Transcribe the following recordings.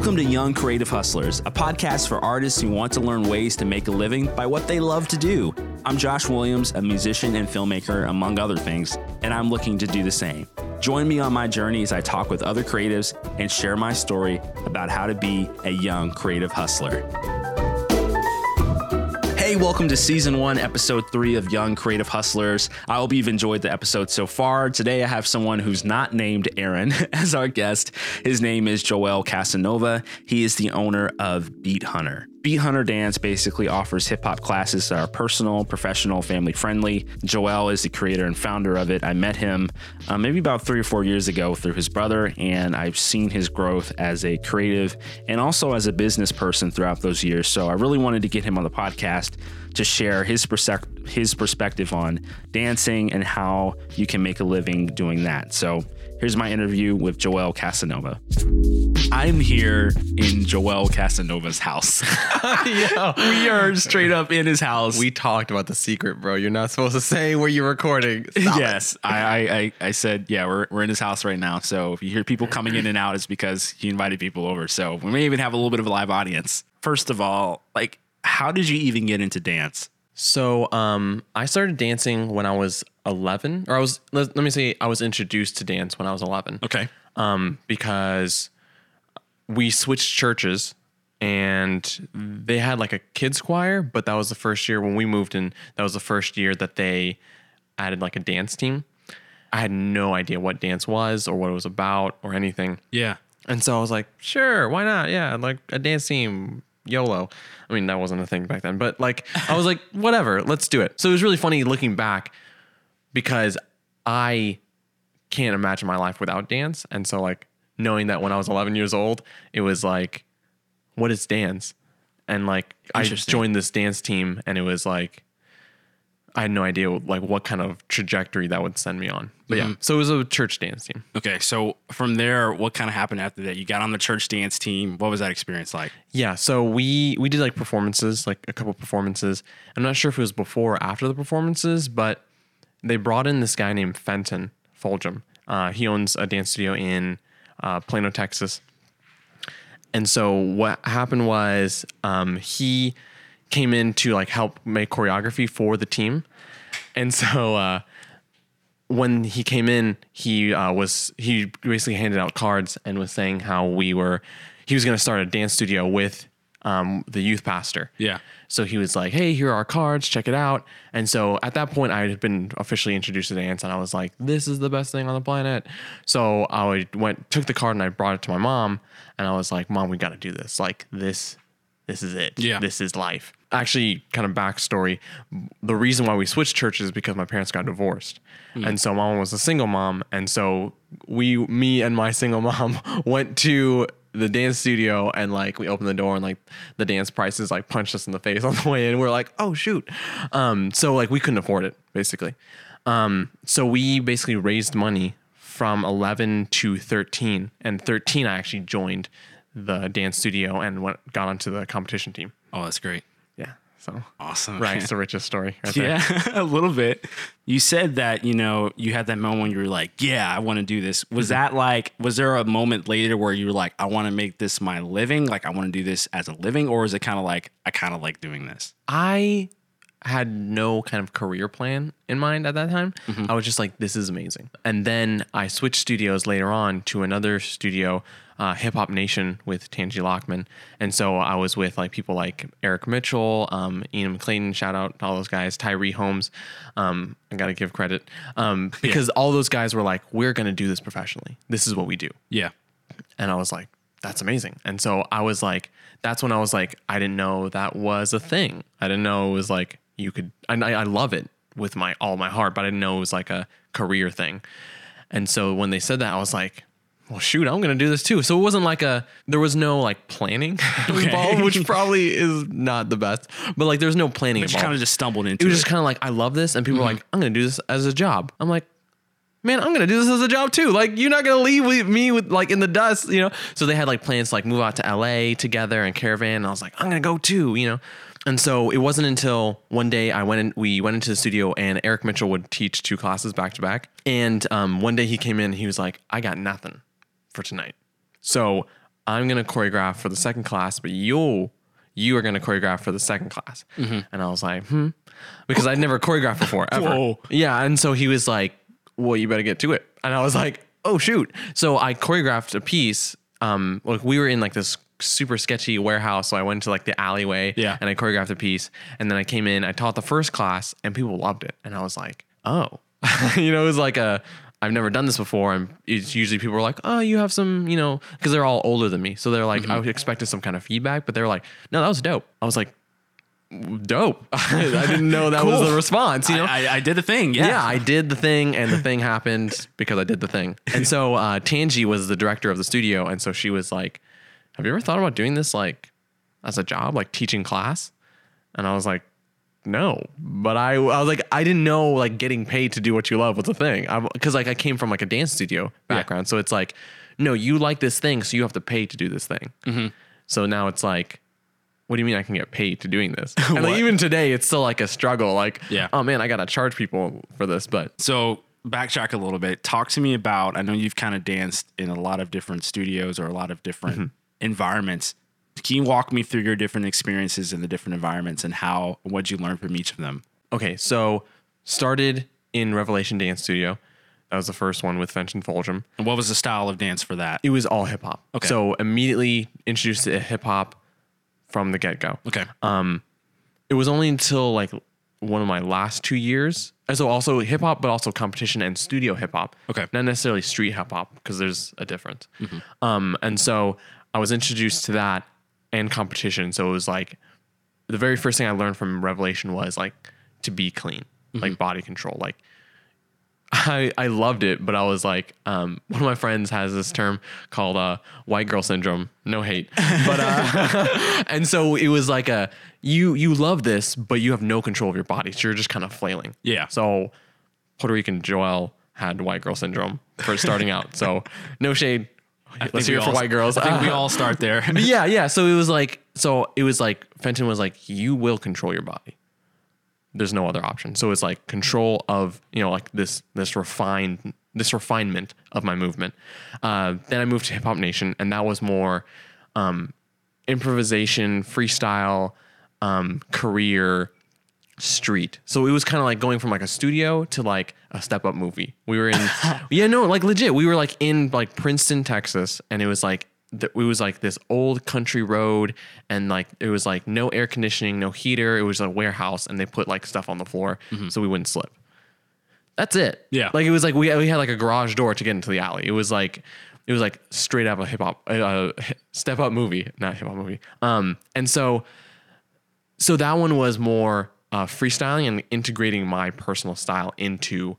Welcome to Young Creative Hustlers, a podcast for artists who want to learn ways to make a living by what they love to do. I'm Josh Williams, a musician and filmmaker, among other things, and I'm looking to do the same. Join me on my journey as I talk with other creatives and share my story about how to be a young creative hustler. Hey, welcome to season one, episode three of Young Creative Hustlers. I hope you've enjoyed the episode so far. Today, I have someone who's not named Aaron as our guest. His name is Joel Casanova. He is the owner of Beat Hunter. Beat Hunter Dance basically offers hip hop classes that are personal, professional, family friendly. Joel is the creator and founder of it. I met him uh, maybe about three or four years ago through his brother, and I've seen his growth as a creative and also as a business person throughout those years. So I really wanted to get him on the podcast to share his persec- his perspective on dancing and how you can make a living doing that. So here's my interview with Joel Casanova. I'm here in Joel Casanova's house. Yo, we are straight up in his house. we talked about the secret, bro. You're not supposed to say where you're recording. Stop yes, I, I, I, I said, yeah, we're, we're in his house right now. So if you hear people coming in and out, it's because he invited people over. So we may even have a little bit of a live audience. First of all, like, how did you even get into dance? So, um, I started dancing when I was 11, or I was. Let, let me say, I was introduced to dance when I was 11. Okay. Um, because we switched churches, and they had like a kids choir, but that was the first year when we moved in. That was the first year that they added like a dance team. I had no idea what dance was or what it was about or anything. Yeah. And so I was like, sure, why not? Yeah, like a dance team, YOLO. I mean, that wasn't a thing back then, but like, I was like, whatever, let's do it. So it was really funny looking back because I can't imagine my life without dance. And so, like, knowing that when I was 11 years old, it was like, what is dance? And like, I Interesting. joined this dance team and it was like, I had no idea like what kind of trajectory that would send me on. But yeah, so it was a church dance team. Okay. So from there, what kind of happened after that? You got on the church dance team. What was that experience like? Yeah, so we we did like performances, like a couple performances. I'm not sure if it was before or after the performances, but they brought in this guy named Fenton Fulgham. Uh, he owns a dance studio in uh, Plano, Texas. And so what happened was um, he came in to like help make choreography for the team, and so uh, when he came in, he uh, was he basically handed out cards and was saying how we were he was going to start a dance studio with um, the youth pastor. Yeah. So he was like, "Hey, here are our cards. Check it out." And so at that point, I had been officially introduced to dance, and I was like, "This is the best thing on the planet." So I went, took the card, and I brought it to my mom, and I was like, "Mom, we got to do this. Like this, this is it. Yeah. this is life." Actually, kind of backstory: the reason why we switched churches is because my parents got divorced, and so mom was a single mom, and so we, me, and my single mom went to the dance studio and like we opened the door and like the dance prices like punched us in the face on the way in. We're like, oh shoot. Um, so like we couldn't afford it basically. Um, so we basically raised money from 11 to 13 and 13 I actually joined the dance studio and went got onto the competition team. Oh, that's great. So Awesome. Right. It's the richest story right. Yeah, a little bit. You said that, you know, you had that moment when you were like, yeah, I want to do this. Was mm-hmm. that like, was there a moment later where you were like, I want to make this my living? Like, I want to do this as a living? Or is it kind of like, I kind of like doing this? I had no kind of career plan in mind at that time. I was just like, this is amazing. And then I switched studios later on to another studio, uh, Hip Hop Nation with Tangi Lockman. And so I was with like people like Eric Mitchell, um, Ian McClayton, shout out to all those guys, Tyree Holmes. Um, I got to give credit um, because all those guys were like, we're going to do this professionally. This is what we do. Yeah. And I was like, that's amazing. And so I was like, that's when I was like, I didn't know that was a thing. I didn't know it was like you could, and I, I love it with my all my heart, but I didn't know it was like a career thing. And so when they said that, I was like, well, shoot, I'm gonna do this too. So it wasn't like a, there was no like planning involved, which probably is not the best, but like there's no planning involved. kind of just stumbled into it it. was just kind of like, I love this. And people were mm-hmm. like, I'm gonna do this as a job. I'm like, man, I'm gonna do this as a job too. Like, you're not gonna leave with me with like in the dust, you know. So they had like plans to like move out to LA together and caravan. And I was like, I'm gonna go too, you know. And so it wasn't until one day I went in, we went into the studio and Eric Mitchell would teach two classes back to back. And um, one day he came in, he was like, I got nothing for tonight. So I'm gonna choreograph for the second class, but you you are gonna choreograph for the second class. And I was like, hmm, because I'd never choreographed before ever. Whoa. Yeah, and so he was like, well, you better get to it. And I was like, oh shoot. So I choreographed a piece. Um, like we were in like this super sketchy warehouse. So I went to like the alleyway Yeah. and I choreographed a piece. And then I came in, I taught the first class and people loved it. And I was like, oh. you know, it was like a I've never done this before. And it's usually people are like, oh, you have some, you know, because they're all older than me. So they're like, I expected some kind of feedback, but they were like, no, that was dope. I was like, dope. I didn't know that was the response, you know? I, I, I did the thing. Yeah. yeah, I did the thing, and the thing happened because I did the thing. And so uh, Tangi was the director of the studio, and so she was like, "Have you ever thought about doing this like as a job, like teaching class?" And I was like, "No," but I, I was like, I didn't know like getting paid to do what you love was a thing, because like I came from like a dance studio background, so it's like, no, you like this thing, so you have to pay to do this thing. So now it's like. What do you mean I can get paid to doing this? And like even today, it's still like a struggle. Like, Yeah. oh man, I gotta charge people for this, but So backtrack a little bit. Talk to me about. I know you've kind of danced in a lot of different studios or a lot of different Mm-hmm. Environments. Can you walk me through your different experiences in the different environments and how what'd you learn from each of them? Okay, so started in Revelation Dance Studio. That was the first one with Fenton Fulgham. And what was the style of dance for that? It was all hip hop. Okay. So immediately introduced to hip hop from the get go. Okay. Um, it was only until like one of my last two years. and So also hip hop, but also competition and studio hip hop. Okay. Not necessarily street hip hop because there's a difference. Um, and so I was introduced to that and competition. So it was like the very first thing I learned from Revelation was like to be clean, like body control. Like I, I loved it, but I was like, um, one of my friends has this term called uh, white girl syndrome. No hate, but uh, and so it was like a you you love this, but you have no control of your body, so you're just kind of flailing. Yeah. So Puerto Rican Joel had white girl syndrome for starting out. So no shade. Let's hear it for all- white girls. I think we all start there. yeah, yeah. So it was like, so it was like Fenton was like, you will control your body. There's no other option. So it's like control of you know like this this refined this refinement of my movement. Uh, then I moved to Hip Hop Nation, and that was more um, improvisation, freestyle, um, career, street. So it was kind of like going from like a studio to like a step up movie. We were in, yeah, no, like legit. We were like in like Princeton, Texas, and it was like it was like this old country road, and like it was like no air conditioning, no heater. It was a warehouse, and they put like stuff on the floor so we wouldn't slip. That's it. Yeah. like it was like we we had like a garage door to get into the alley. It was like. It was like straight up a hip hop, uh, step up movie, not a hip hop movie. Um, and so so that one was more uh, freestyling and integrating my personal style into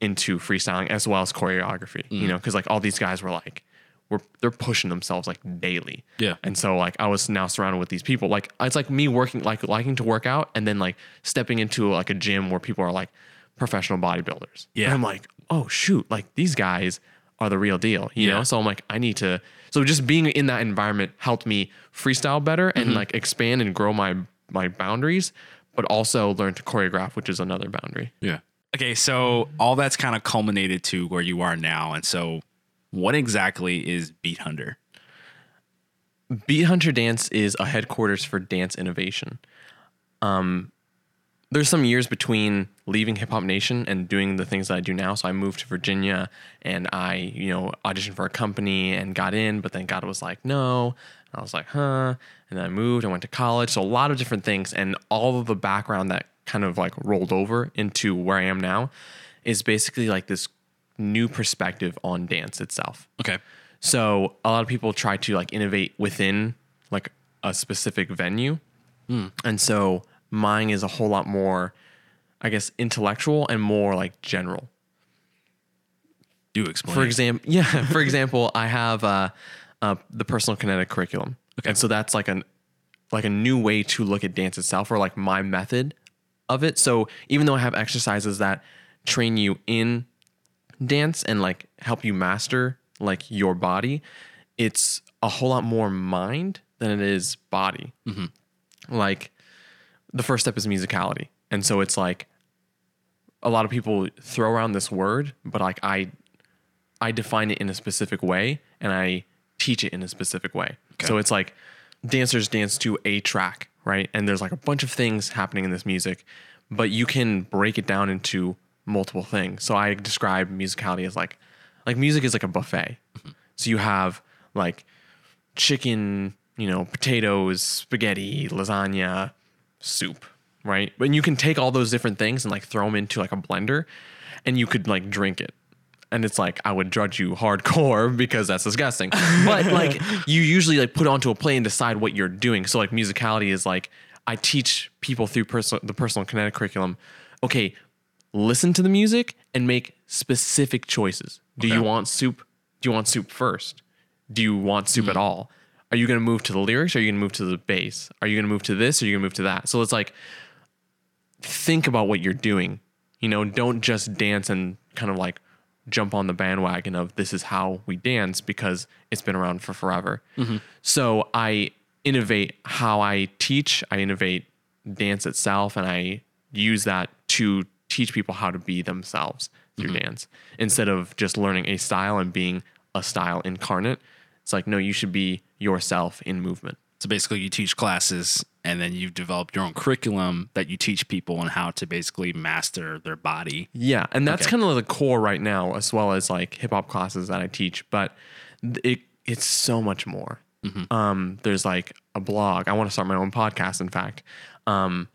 into freestyling as well as choreography. You know, because like all these guys were like, were they're pushing themselves like daily. Yeah. And so like I was now surrounded with these people. Like it's like me working like liking to work out and then like stepping into like a gym where people are like professional bodybuilders. Yeah. And I'm like, oh shoot, like these guys are the real deal. You Yeah. know? So I'm like, I need to so just being in that environment helped me freestyle better and like expand and grow my my boundaries, but also learn to choreograph, which is another boundary. Yeah. Okay, so all that's kind of culminated to where you are now. And so what exactly is Beat Hunter? Beat Hunter Dance is a headquarters for dance innovation. Um, there's some years between leaving Hip Hop Nation and doing the things that I do now. So I moved to Virginia and I, you know, auditioned for a company and got in, but then God was like, no. I was like, huh. And then I moved, I went to college. So a lot of different things. And all of the background that kind of like rolled over into where I am now is basically like this new perspective on dance itself. Okay. So a lot of people try to like innovate within like a specific venue. And so mine is a whole lot more, I guess, intellectual and more like general. Do explain. For example, yeah, for example, I have uh, uh, the personal kinetic curriculum. Okay. And so that's like an like a new way to look at dance itself or like my method of it. So even though I have exercises that train you in dance and like help you master like your body, it's a whole lot more mind than it is body. Like the first step is musicality. And so it's like a lot of people throw around this word, but like I I define it in a specific way and I teach it in a specific way. So it's like dancers dance to a track, right? And there's like a bunch of things happening in this music, but you can break it down into multiple things. So I describe musicality as like like music is like a buffet. Mm-hmm. So you have like chicken, you know, potatoes, spaghetti, lasagna, soup, right? And you can take all those different things and like throw them into like a blender and you could like drink it. And it's like I would judge you hardcore because that's disgusting. But like you usually like put onto a plate and decide what you're doing. So like musicality is like I teach people through personal the personal kinetic curriculum. Okay, listen to the music and make specific choices. Do you want soup? Do you want soup first? Do you want soup at mm-hmm. all? Are you going to move to the lyrics? Or are you going to move to the bass? Are you going to move to this? Or are you going to move to that? So it's like, think about what you're doing. You know, don't just dance and kind of like jump on the bandwagon of this is how we dance because it's been around for forever. Mm-hmm. So I innovate how I teach, I innovate dance itself, and I use that to teach people how to be themselves through mm-hmm. dance instead of just learning a style and being a style incarnate. It's like, no, you should be yourself in movement. So basically, you teach classes, and then you've developed your own curriculum that you teach people on how to basically master their body. Yeah, and that's Okay. kind of the core right now, as well as like hip hop classes that I teach. But it it's so much more. Um, there's like a blog. I want to start my own podcast. In fact, um,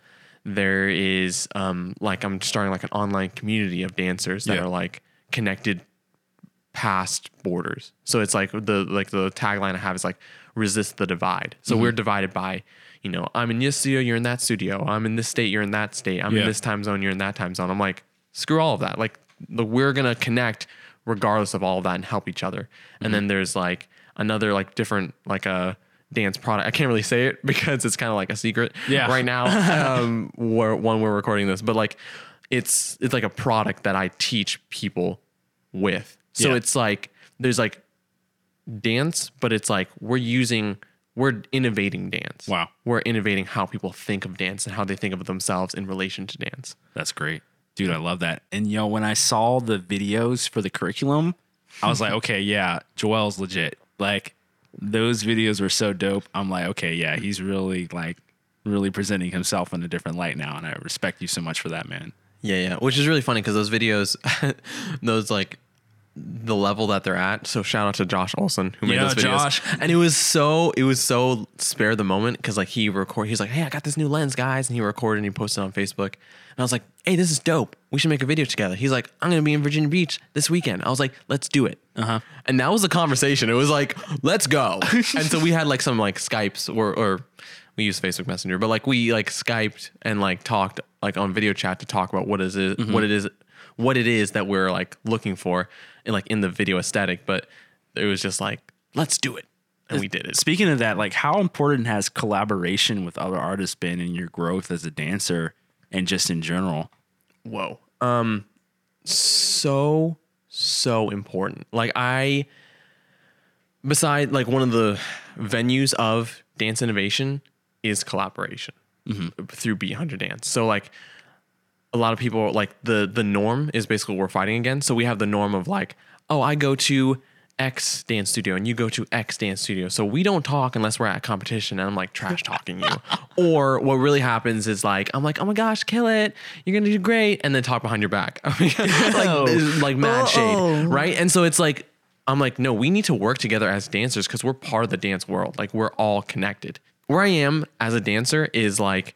there is um, like I'm starting like an online community of dancers that Yeah. are like connected past borders. So it's like the like the tagline I have is like resist the divide. So we're divided by, you know, I'm in this studio, you're in that studio. I'm in this state, you're in that state. I'm Yeah. in this time zone, you're in that time zone. I'm like, screw all of that. Like the, we're gonna connect regardless of all of that and help each other. And then there's like another like different like a dance product. I can't really say it because it's kind of like a secret Yeah. right now. um, where, when we're recording this, but like it's it's like a product that I teach people with. So Yeah. it's like there's like dance, but it's like we're using we're innovating dance. Wow. We're innovating how people think of dance and how they think of themselves in relation to dance. That's great. Dude, I love that. And yo, when I saw the videos for the curriculum, I was like, okay, yeah, Joel's legit. Like those videos were so dope. I'm like, okay, yeah, he's really like really presenting himself in a different light now. And I respect you so much for that, man. Yeah, yeah. Which is really funny because those videos, those like the level that they're at. So shout out to Josh Olson who made Yeah, those videos. Josh. And it was so it was so spare the moment because like he record he's like, hey, I got this new lens, guys, and he recorded and he posted on Facebook. And I was like, hey, this is dope. We should make a video together. He's like, I'm gonna be in Virginia Beach this weekend. I was like, let's do it. Uh-huh. And that was the conversation. It was like, let's go. and so we had like some like Skypes or or we use Facebook Messenger, but like we like Skyped and like talked like on video chat to talk about what is it, what it is, what it is that we're like looking for like in the video aesthetic. But it was just like, let's do it, and we did it. Speaking of that, like how important has collaboration with other artists been in your growth as a dancer and just in general? Whoa. Um, so so important. Like I, beside like one of the venues of dance innovation is collaboration through Beat Hunter Dance. So like a lot of people like the the norm is basically what we're fighting against. So we have the norm of like, oh, I go to X dance studio and you go to X dance studio. So we don't talk unless we're at a competition and I'm like trash talking you. or what really happens is like, I'm like, oh my gosh, kill it. You're gonna do great. And then talk behind your back. like, it's oh. like mad shade. Right. And so it's like, I'm like, no, we need to work together as dancers because we're part of the dance world. Like we're all connected. Where I am as a dancer is like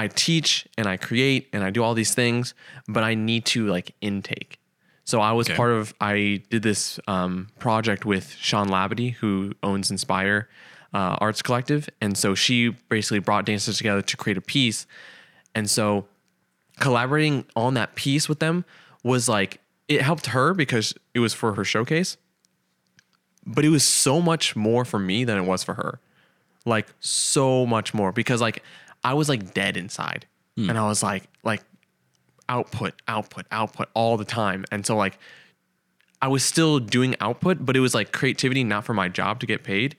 I teach and I create and I do all these things, but I need to like intake. So I was Okay. part of I did this um, project with Sean Labadie, who owns Inspire uh, Arts Collective, and so she basically brought dancers together to create a piece. And so collaborating on that piece with them was like it helped her because it was for her showcase but it was so much more for me than it was for her like so much more because like i was like dead inside. And i was like like output output output all the time. And so like i was still doing output but it was like creativity not for my job to get paid.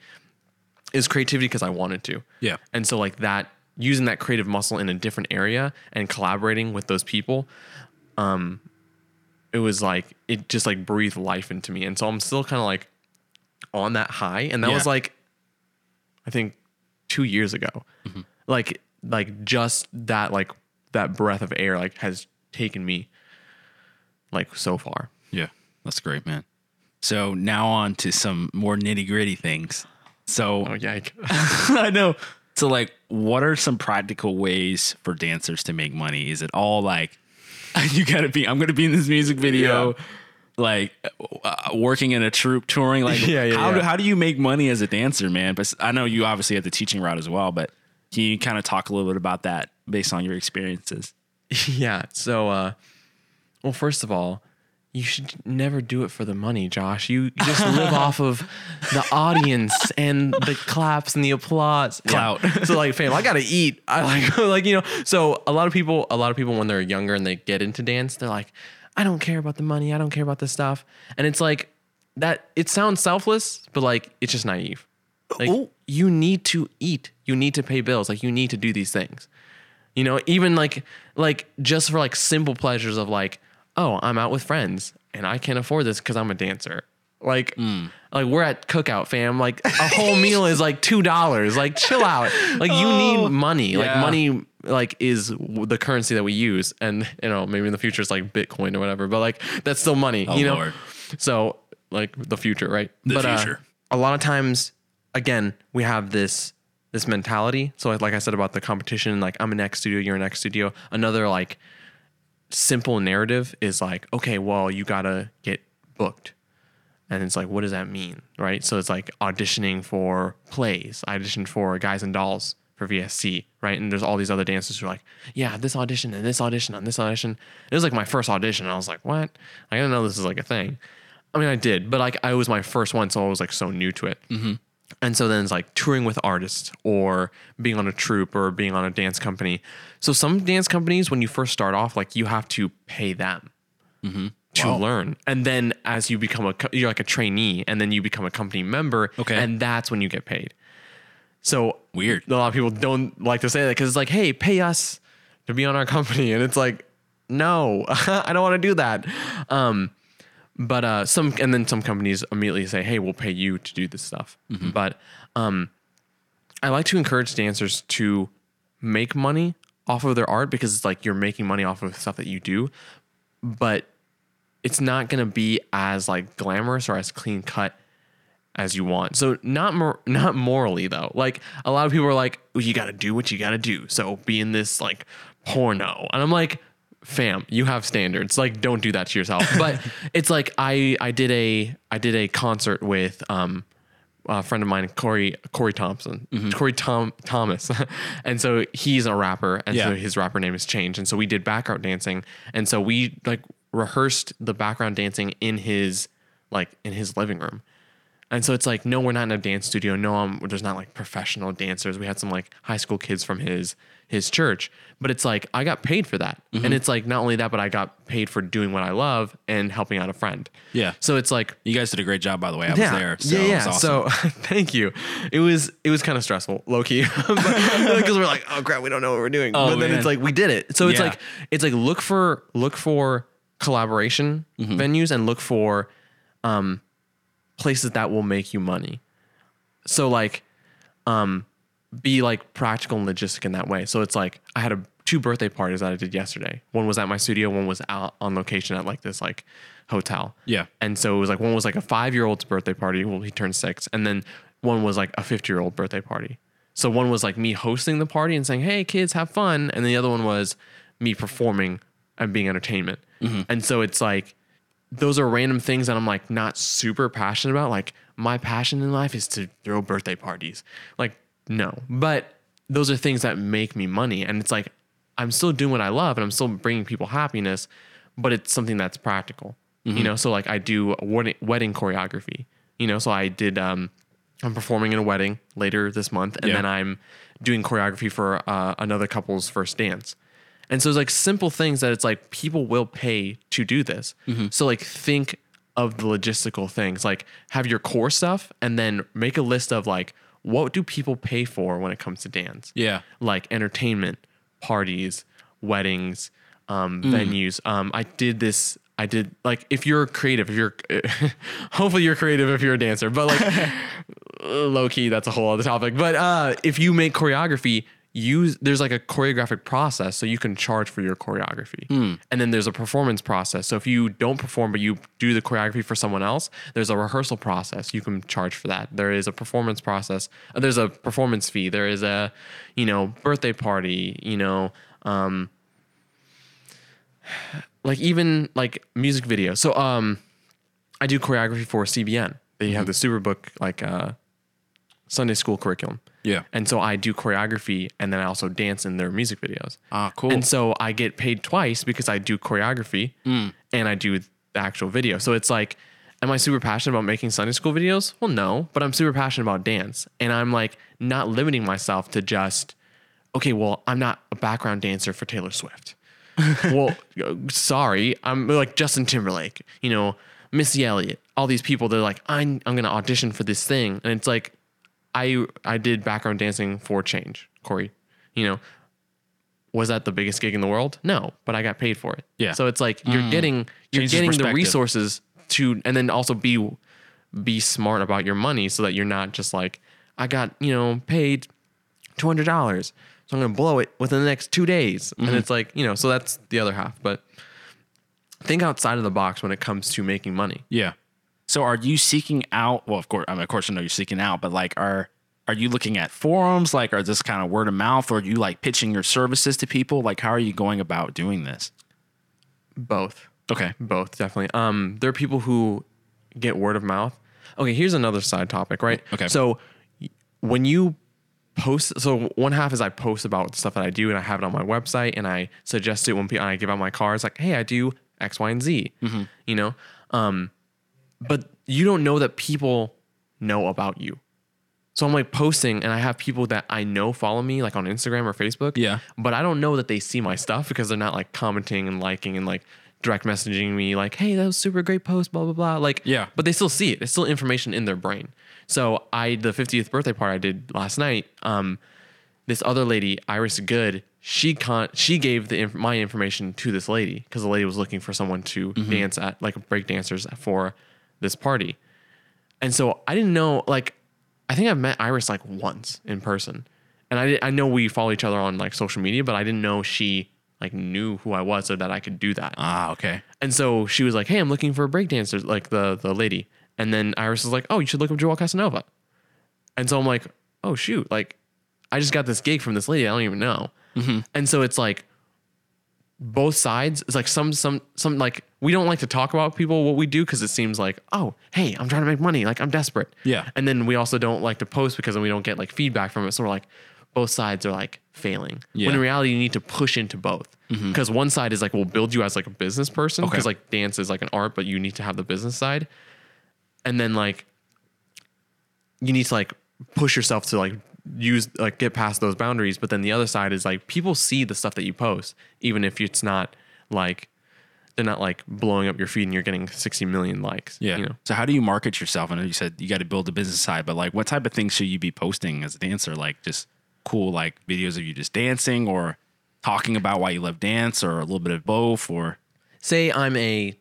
It was creativity because i wanted to. Yeah. and so like that using that creative muscle in a different area and collaborating with those people um it was like it just like breathed life into me. And so i'm still kind of like on that high, and that Yeah. was like, I think, two years ago. Like, like just that, like that breath of air, like has taken me, like so far. Yeah, that's great, man. So now on to some more nitty gritty things. So Oh yike! I know. So like, what are some practical ways for dancers to make money? Is it all like you gotta be? I'm gonna be in this music video. Like uh, working in a troupe, touring. Like, Yeah, yeah, how do yeah. how do you make money as a dancer, man? But I know you obviously have the teaching route as well. But can you kind of talk a little bit about that based on your experiences? yeah. So, uh, well, first of all, you should never do it for the money, Josh. You, just live off of the audience and the claps and the applause. Yeah. Clout. So, like, fam, I gotta eat. I like, like you know. So, a lot of people, a lot of people, when they're younger and they get into dance, they're like, I don't care about the money. I don't care about this stuff. And it's like that. It sounds selfless, but like it's just naive. Like Ooh. You need to eat. You need to pay bills. Like you need to do these things. You know, even like like just for like simple pleasures of like, oh, I'm out with friends and I can't afford this because I'm a dancer. Like, like we're at cookout, fam. Like a whole meal is like two dollars. Like, chill out. Like you need money. Like money, like is the currency that we use. And you know, maybe in the future it's like Bitcoin or whatever. But like that's still money. you know. Lord. So like the future, right? The but, uh, future. a lot of times, again, we have this this mentality. So like I said about the competition, like I'm an X studio, you're an X studio. Another like simple narrative is like, okay, well, you gotta get booked. And it's like, what does that mean? Right. So it's like auditioning for plays. I auditioned for Guys and Dolls for VSC, right? And there's all these other dancers who are like, yeah, this audition and this audition and this audition. It was like my first audition. I was like, what? I didn't know this is like a thing. I mean, I did, but like I was my first one, so I was like so new to it. Mm-hmm. And so then it's like touring with artists or being on a troupe or being on a dance company. So some dance companies, when you first start off, like you have to pay them to learn. And then as you become a, you're like a trainee and then you become a company member. Okay. And that's when you get paid. So Weird. a lot of people don't like to say that because it's like, hey, pay us to be on our company. And it's like, no, I don't want to do that. Um, but uh, some and then some companies immediately say, "Hey, we'll pay you to do this stuff." But um, I like to encourage dancers to make money off of their art because it's like you're making money off of stuff that you do, but it's not going to be as like glamorous or as clean cut as you want. So not mor- not morally though. Like a lot of people are like, "Well, you got to do what you got to do. So be in this like porno. And I'm like, fam, you have standards. Like don't do that to yourself. But it's like I I did a I did a concert with um a friend of mine, Corey Corey Thompson, Corey Tom Thomas, and so he's a rapper, and so his rapper name has changed, and so we did background dancing, and so we like rehearsed the background dancing in his like in his living room, and so it's like, no, we're not in a dance studio. No, um, there's not like professional dancers. We had some like high school kids from his his church, but it's like I got paid for that, and it's like not only that, but I got paid for doing what I love and helping out a friend. Yeah. So it's like You guys did a great job, by the way. I yeah, was there. So yeah, yeah. awesome. So thank you. It was it was kind of stressful, low key, because we're like, oh crap, we don't know what we're doing. Oh, but then man. it's like we did it. So it's Yeah. like it's like look for look for collaboration Mm-hmm. venues and look for um places that will make you money. So like um be like practical and logistic in that way. So it's like I had a two birthday parties that I did yesterday. One was at my studio, one was out on location at like this like hotel. Yeah. And so it was like one was like a five year old's birthday party. Well, he turned six. And then one was like a 50 year old birthday party. So one was like me hosting the party and saying, hey, kids, have fun. And the other one was me performing and being entertainment. Mm-hmm. And so it's like, those are random things that I'm like not super passionate about. Like my passion in life is to throw birthday parties. Like, no. But those are things that make me money. And it's like, I'm still doing what I love and I'm still bringing people happiness, but it's something that's practical. You know, so like I do wedding, wedding choreography, you know, so I did, um, I'm performing in a wedding later this month and Yeah. then I'm doing choreography for uh, another couple's first dance. And so it's like simple things that it's like people will pay to do this. So like think of the logistical things, like have your core stuff and then make a list of like what do people pay for when it comes to dance? Yeah. Like entertainment, parties, weddings, um, Mm. venues. Um, I did this I did like if you're creative, if you're hopefully you're creative if you're a dancer, but like low key, that's a whole other topic. But uh, if you make choreography, use there's like a choreographic process, so you can charge for your choreography, and then there's a performance process. So if you don't perform but you do the choreography for someone else, there's a rehearsal process. You can charge for that. There is a performance process. uh, There's a performance fee. There is a you know birthday party. You know. Um, like even like music video So um I do choreography for CBN. They have the Superbook like uh Sunday school curriculum. Yeah. And so I do choreography and then I also dance in their music videos. Ah, cool. And so I get paid twice because I do choreography and I do the actual video. So it's like, am I super passionate about making Sunday school videos? Well, no, but I'm super passionate about dance. And I'm like not limiting myself to just, okay, well, I'm not a background dancer for Taylor Swift. well, sorry, I'm like Justin Timberlake, you know, Missy Elliott, all these people. They're like, I'm I'm gonna audition for this thing, and it's like, I I did background dancing for Change, Corey. You know, was that the biggest gig in the world? No, but I got paid for it. Yeah. So it's like you're mm. getting you're Changes getting the resources to, and then also be be smart about your money so that you're not just like I got you know paid two hundred dollars, so I'm gonna blow it within the next two days, and mm-hmm. it's like you know so that's the other half. But think outside of the box when it comes to making money. Yeah. So are you seeking out? Well, of course, I mean, of course, I know you're seeking out, but like, are are you looking at forums? Like, are this kind of word of mouth, or are you like pitching your services to people? Like, how are you going about doing this? Both. Okay. Both definitely. Um, there are people who get word of mouth. Okay, here's another side topic, right? Okay. So when you post, so one half is I post about the stuff that I do, and I have it on my website, and I suggest it when people, I give out my cards, like, hey, I do X, Y, and Z. You know, um, but you don't know that people know about you. So I'm like posting, and I have people that I know follow me, like on Instagram or Facebook. Yeah. But I don't know that they see my stuff because they're not like commenting and liking and like direct messaging me, like, "Hey, that was super great post," blah blah blah. Like, Yeah. But they still see it. It's still information in their brain. So I, the 50th birthday party I did last night. Um, this other lady, Iris Good, she con she gave the inf- my information to this lady because the lady was looking for someone to dance at, like break dancers for this party. And so I didn't know, like, I think I've met Iris like once in person. And I, I know we follow each other on like social media, but I didn't know she like knew who I was so that I could do that. Ah, okay. And so she was like, "Hey, I'm looking for a breakdancer," like the the lady. And then Iris was like, "Oh, you should look up Joel Casanova." And so I'm like, "Oh shoot!" Like, I just got this gig from this lady I don't even know. And so it's like both sides. It's like some some some like we don't like to talk about people what we do because it seems like, "Oh, hey, I'm trying to make money. Like I'm desperate." Yeah. And then we also don't like to post because then we don't get like feedback from it. So we're like, both sides are like failing. Yeah. When in reality, you need to push into both. Mm-hmm. Because one side is like, we'll build you as like a business person. Okay. Because like dance is like an art, but you need to have the business side. And then like, you need to like push yourself to like use like get past those boundaries. But then the other side is like people see the stuff that you post, even if it's not like they're not like blowing up your feed and you're getting 60 million likes. Yeah. You know. So how do you market yourself? I know you said you got to build a business side, but like, what type of things should you be posting as a dancer? Like, just cool like videos of you just dancing, or talking about why you love dance, or a little bit of both, or say I'm a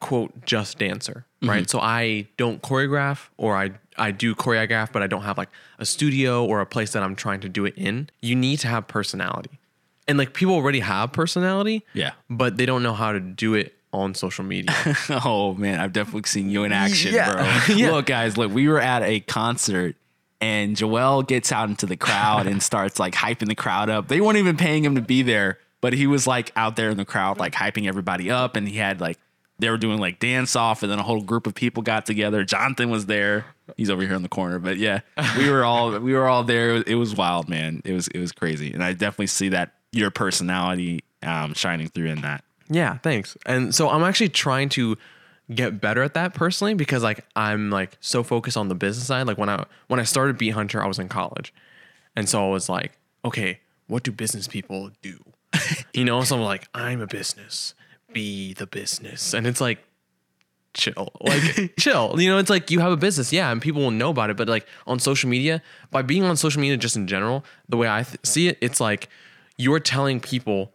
quote just dancer, mm-hmm. right? So I don't choreograph or I I do choreograph, but I don't have like a studio or a place that I'm trying to do it in. You need to have personality. And like people already have personality, Yeah. but they don't know how to do it on social media. Oh man, I've definitely seen you in action, Yeah. bro. Yeah. Look, guys, look, we were at a concert and Joel gets out into the crowd and starts like hyping the crowd up. They weren't even paying him to be there, but he was like out there in the crowd, like hyping everybody up. And he had like they were doing like dance off, and then a whole group of people got together. Jonathan was there. He's over here in the corner, but yeah, we were all we were all there. It was wild, man. It was it was crazy, and I definitely see that your personality um, shining through in that. Yeah, thanks. And so I'm actually trying to get better at that personally because like I'm like so focused on the business side. Like when I when I started Beat Hunter, I was in college. And so I was like, okay, what do business people do? you know, so I'm like, I'm a business. Be the business. And it's like chill. Like chill. You know, it's like you have a business, yeah, and people will know about it, but like on social media, by being on social media just in general, the way I th- see it, it's like you're telling people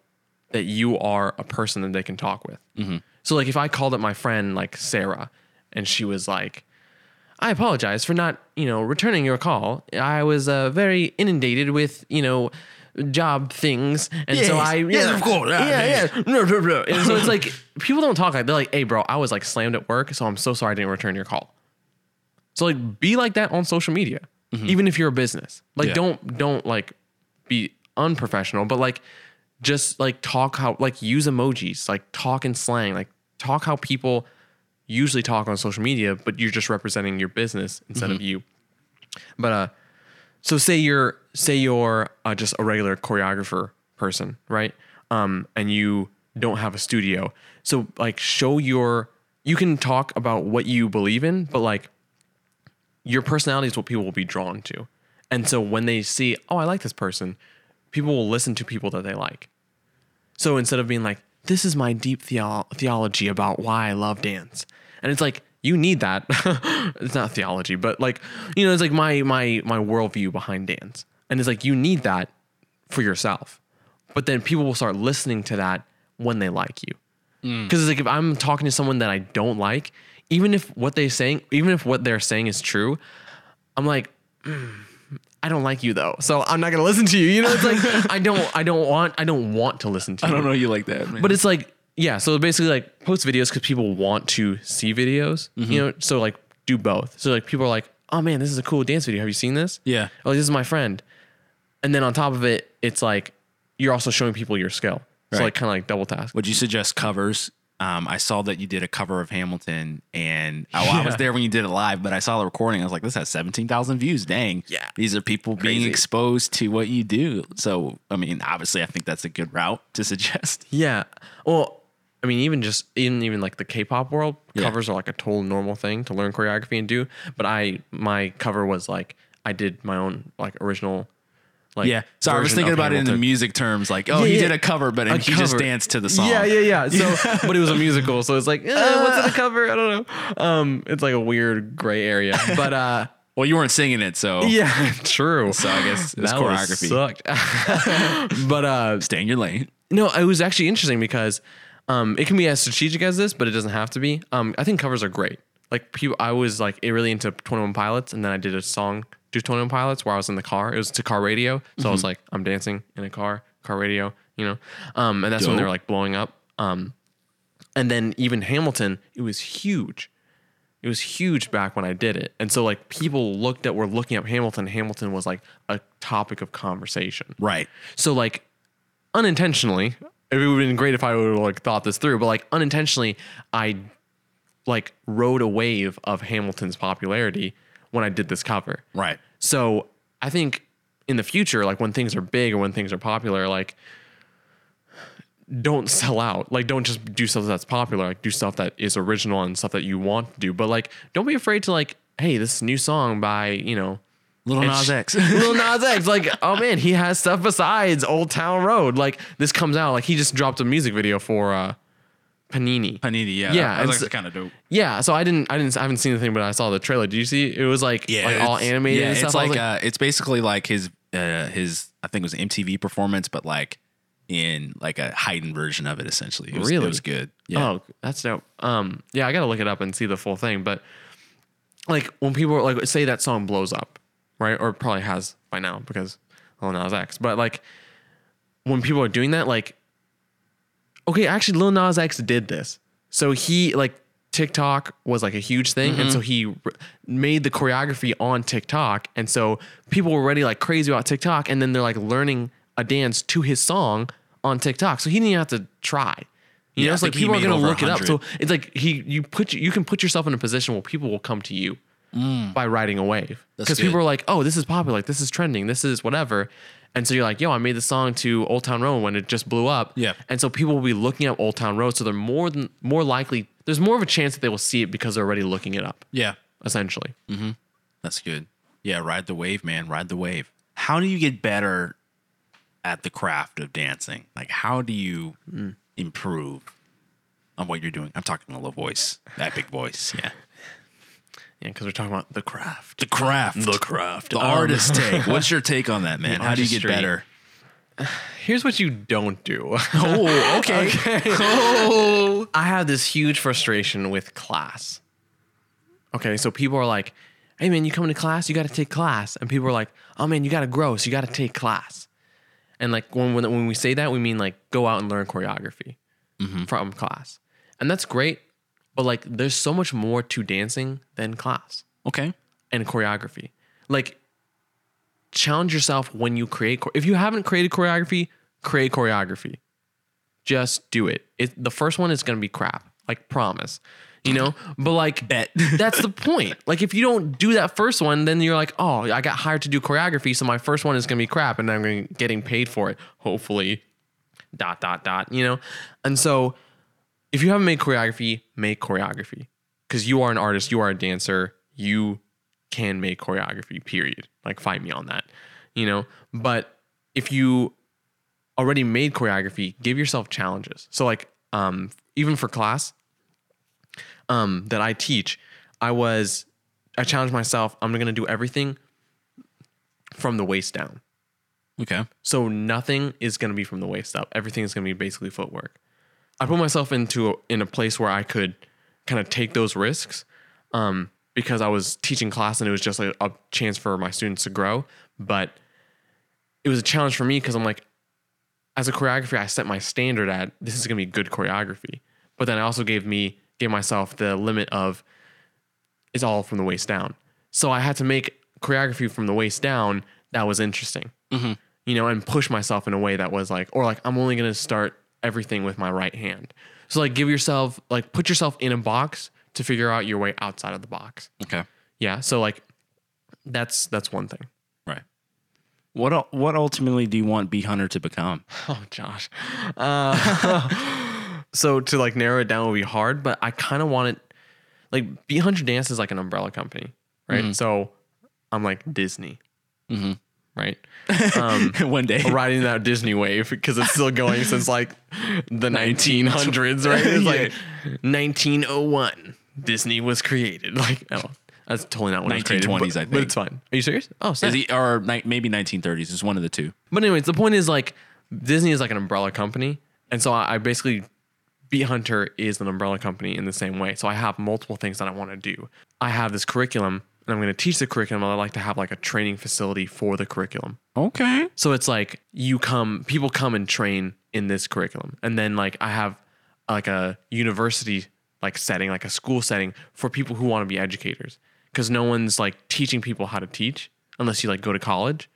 that you are a person that they can talk with. So like if I called up my friend like Sarah and she was like, I apologize for not, you know, returning your call. I was uh, very inundated with, you know, job things, and so Yes. I, Yes, yeah, of course. yeah, Ah, yeah, no, no, no. And so it's like people don't talk like they're like, "Hey, bro, I was like slammed at work, so I'm so sorry I didn't return your call." So like, be like that on social media, even if you're a business. Like, Yeah. don't don't like be unprofessional, but like just like talk how like use emojis, like talk in slang, like talk how people usually talk on social media, but you're just representing your business instead of you. But uh so say you're say you're uh, just a regular choreographer person, right? Um and you don't have a studio. So like show your you can talk about what you believe in, but like your personality is what people will be drawn to. And so when they see, oh, I like this person, people will listen to people that they like. So instead of being like, this is my deep theo- theology about why I love dance. And it's like, you need that. it's not theology, but like, you know, it's like my my my worldview behind dance. And it's like you need that for yourself. But then people will start listening to that when they like you. Because it's like if I'm talking to someone that I don't like, even if what they're saying, even if what they're saying is true, I'm like, "Mm, I don't like you though, so I'm not gonna listen to you. You know, it's like I don't, I don't want, I don't want to listen to you. I you. don't know you like that, man. But it's like, yeah. So basically, like post videos because people want to see videos. Mm-hmm. You know, so like do both. So like people are like, oh man, this is a cool dance video. Have you seen this? Yeah. Oh, this is my friend. And then on top of it, it's like you're also showing people your skill. So like kind of like double task. Would you suggest covers? Um, I saw that you did a cover of Hamilton, and oh, I was there when you did it live, but I saw the recording. I was like, this has 17,000 views. Dang. Yeah. These are people being exposed to what you do. So, I mean, obviously, I think that's a good route to suggest. Yeah. Well, I mean, even just in even like the K-pop world, Yeah. covers are like a total normal thing to learn choreography and do. But I, my cover was like I did my own like original. Like Yeah. So I was thinking about it in the music terms, like, oh, Yeah, he yeah. did a cover, but A he just danced to the song. Yeah, yeah, yeah. So, but it was a musical, so it's like, eh, what's in the cover? I don't know. Um, it's like a weird gray area. But uh, Well, you weren't singing it, so yeah, true. So I guess That was choreography. sucked. but uh, stay in your lane. No, it was actually interesting because um, it can be as strategic as this, but it doesn't have to be. Um, I think covers are great. Like people, I was like really into Twenty One Pilots, and then I did a song One Pilots where I was in the car. It was to car radio, so I was like, I'm dancing in a car, car radio, you know. Um, and that's when they were like blowing up. Um, and then even Hamilton, it was huge. It was huge back when I did it, and so like people looked at were looking up Hamilton. Hamilton was like a topic of conversation. Right. So like unintentionally, it would have been great if I would have like thought this through, but like unintentionally, I like rode a wave of Hamilton's popularity when I did this cover. Right. So I think in the future, like when things are big or when things are popular, like don't sell out. Like don't just do stuff that's popular. Like do stuff that is original and stuff that you want to do. But like don't be afraid to like, hey, this new song by, you know, Little Nas X. Lil Nas X, like, oh man, he has stuff besides Old Town Road. Like this comes out, like he just dropped a music video for uh Panini. Panini, yeah. Yeah, That and was so- kind of dope. Yeah, so I didn't, I didn't, I haven't seen the thing, but I saw the trailer. Did you see? It was like, yeah, like all it's- animated Yeah, and stuff. it's I was like, uh, it's basically like his uh, his I think it was an MTV performance, but like in like a heightened version of it. Essentially, it was, Really? it was good. Yeah, Oh, that's dope. Um, yeah, I gotta look it up and see the full thing. But like when people like say that song blows up, right? Or probably has by now because Lil it's X. But like when people are doing that, like okay, actually Lil Nas X did this. So he like TikTok was like a huge thing, and so he r- made the choreography on TikTok, and so people were already like crazy about TikTok, and then they're like learning a dance to his song on TikTok. So he didn't even have to try. You Yeah, know, it's like people are gonna look it up. So it's like he you put you can put yourself in a position where people will come to you by riding a wave Mm. Because people are like, oh, this is popular, like this is trending, this is whatever. And so you're like, yo, I made the song to Old Town Road when it just blew up. Yeah. And so people will be looking up Old Town Road. So they're more than more likely, there's more of a chance that they will see it because they're already looking it up, yeah, essentially. Mm-hmm. That's good. Yeah, ride the wave, man. Ride the wave. How do you get better at the craft of dancing? Like, how do you Mm. improve on what you're doing? I'm talking a low voice, that big voice. Yeah, Yeah, because we're talking about the craft. the craft, The craft. the Um, artist take. What's your take on that, man? How do you get artistry. better? Here's what you don't do. Oh, okay. oh. I have this huge frustration with class. Okay, so people are like, hey man, you come to class, you got to take class. And people are like, oh man, you got to grow, so you got to take class. And like when, when, when we say that, we mean like go out and learn choreography from class. And that's great, but like there's so much more to dancing than class Okay. and choreography. Like, challenge yourself when you create. If you haven't created choreography, create choreography. Just do it. It the first one is gonna be crap. Like promise, you know. But like Bet. that's the point. Like if you don't do that first one, then you're like, oh, I got hired to do choreography, so my first one is gonna be crap, and I'm gonna getting paid for it. Hopefully, dot dot dot. You know. And so, if you haven't made choreography, make choreography because you are an artist, you are a dancer, you can make choreography, period. Like, fight me on that, you know? But if you already made choreography, give yourself challenges. So, like, um, even for class um, that I teach, I was, I challenged myself, I'm going to do everything from the waist down. Okay. So nothing is going to be from the waist up. Everything is going to be basically footwork. I put myself into a, in a place where I could kind of take those risks um, because I was teaching class and it was just a, a chance for my students to grow. But it was a challenge for me because I'm like, as a choreographer, I set my standard at this is going to be good choreography. But then I also gave me gave myself the limit of it's all from the waist down. So I had to make choreography from the waist down that was interesting you know, and push myself in a way that was like, or like, I'm only going to start everything with my right hand. So, like, give yourself, like, put yourself in a box to figure out your way outside of the box. Okay. Yeah. So, like, that's, that's one thing. Right. What what ultimately do you want Beat Hunter to become? Oh, Josh. Uh, so, to like narrow it down would be hard, but I kind of want it, like, Beat Hunter Dance is like an umbrella company, right? So, I'm like Disney, right? Um, One day. riding that Disney wave because it's still going since like the 1900s, right? It's like 1901. Disney was created. Like, oh, that's totally not what it was created, 1920s, but, I But think. it's fine. Are you serious? Oh, Is sick. he, or ni- maybe 1930s. It's one of the two. But anyways, the point is like Disney is like an umbrella company, and so I, I basically Beat Hunter is an umbrella company in the same way. So I have multiple things that I want to do. I have this curriculum, and I'm going to teach the curriculum. I like to have like a training facility for the curriculum. Okay. So it's like you come, people come and train in this curriculum, and then like I have like a university like setting, like a school setting for people who want to be educators, because no one's like teaching people how to teach unless you like go to college.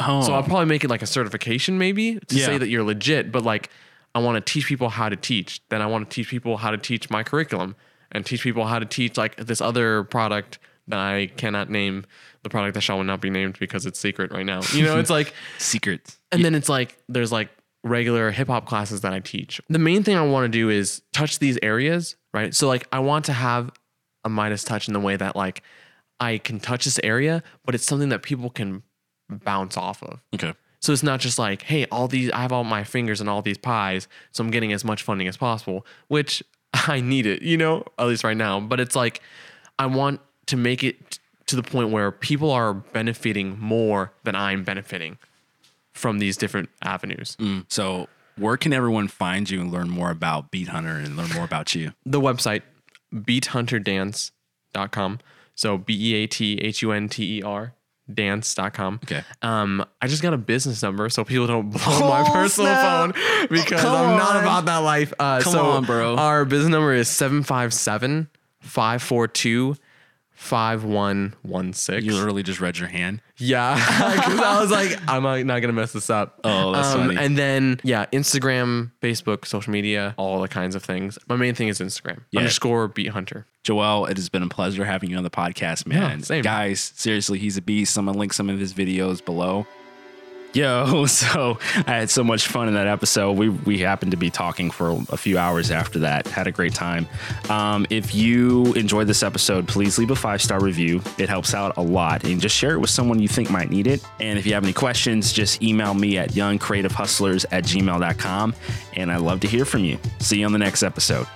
Oh. So I'll probably make it like a certification, maybe to Yeah. say that you're legit. But like, I want to teach people how to teach. Then I want to teach people how to teach my curriculum and teach people how to teach like this other product I cannot name. The product that shall not be named because it's secret right now. You know, it's like, Secrets. and then it's like there's like regular hip hop classes that I teach. The main thing I want to do is touch these areas, right? So like I want to have a Midas touch in the way that like I can touch this area, but it's something that people can bounce off of. Okay. So it's not just like, hey, all these I have all my fingers and all these pies, so I'm getting as much funding as possible, which I need it, you know, at least right now. But it's like I want to make it to the point where people are benefiting more than I'm benefiting from these different avenues. So, where can everyone find you and learn more about Beat Hunter and learn more about you? The website, beathunterdance.com. So B E A T H U N T E R dance.com. Okay. Um, I just got a business number so people don't blow my personal snap. phone because Come I'm not on. about that life. Uh, Come so on, bro. Our business number is 757 542 5116. You literally just read your hand. Yeah, because I was like, I'm not, not gonna mess this up. Um, Oh, that's funny. And then yeah, Instagram, Facebook, social media, all the kinds of things. My main thing is Instagram Yeah. underscore Beat Hunter. Joel, it has been a pleasure having you on the podcast, man. same. Guys, seriously, he's a beast. I'm gonna link some of his videos below. Yo, so I had so much fun in that episode. We we happened to be talking for a few hours after that. Had a great time. Um, if you enjoyed this episode, please leave a five star review. It helps out a lot, and just share it with someone you think might need it. And if you have any questions, just email me at youngcreativehustlers at gmail.com. And I love to hear from you. See you on the next episode.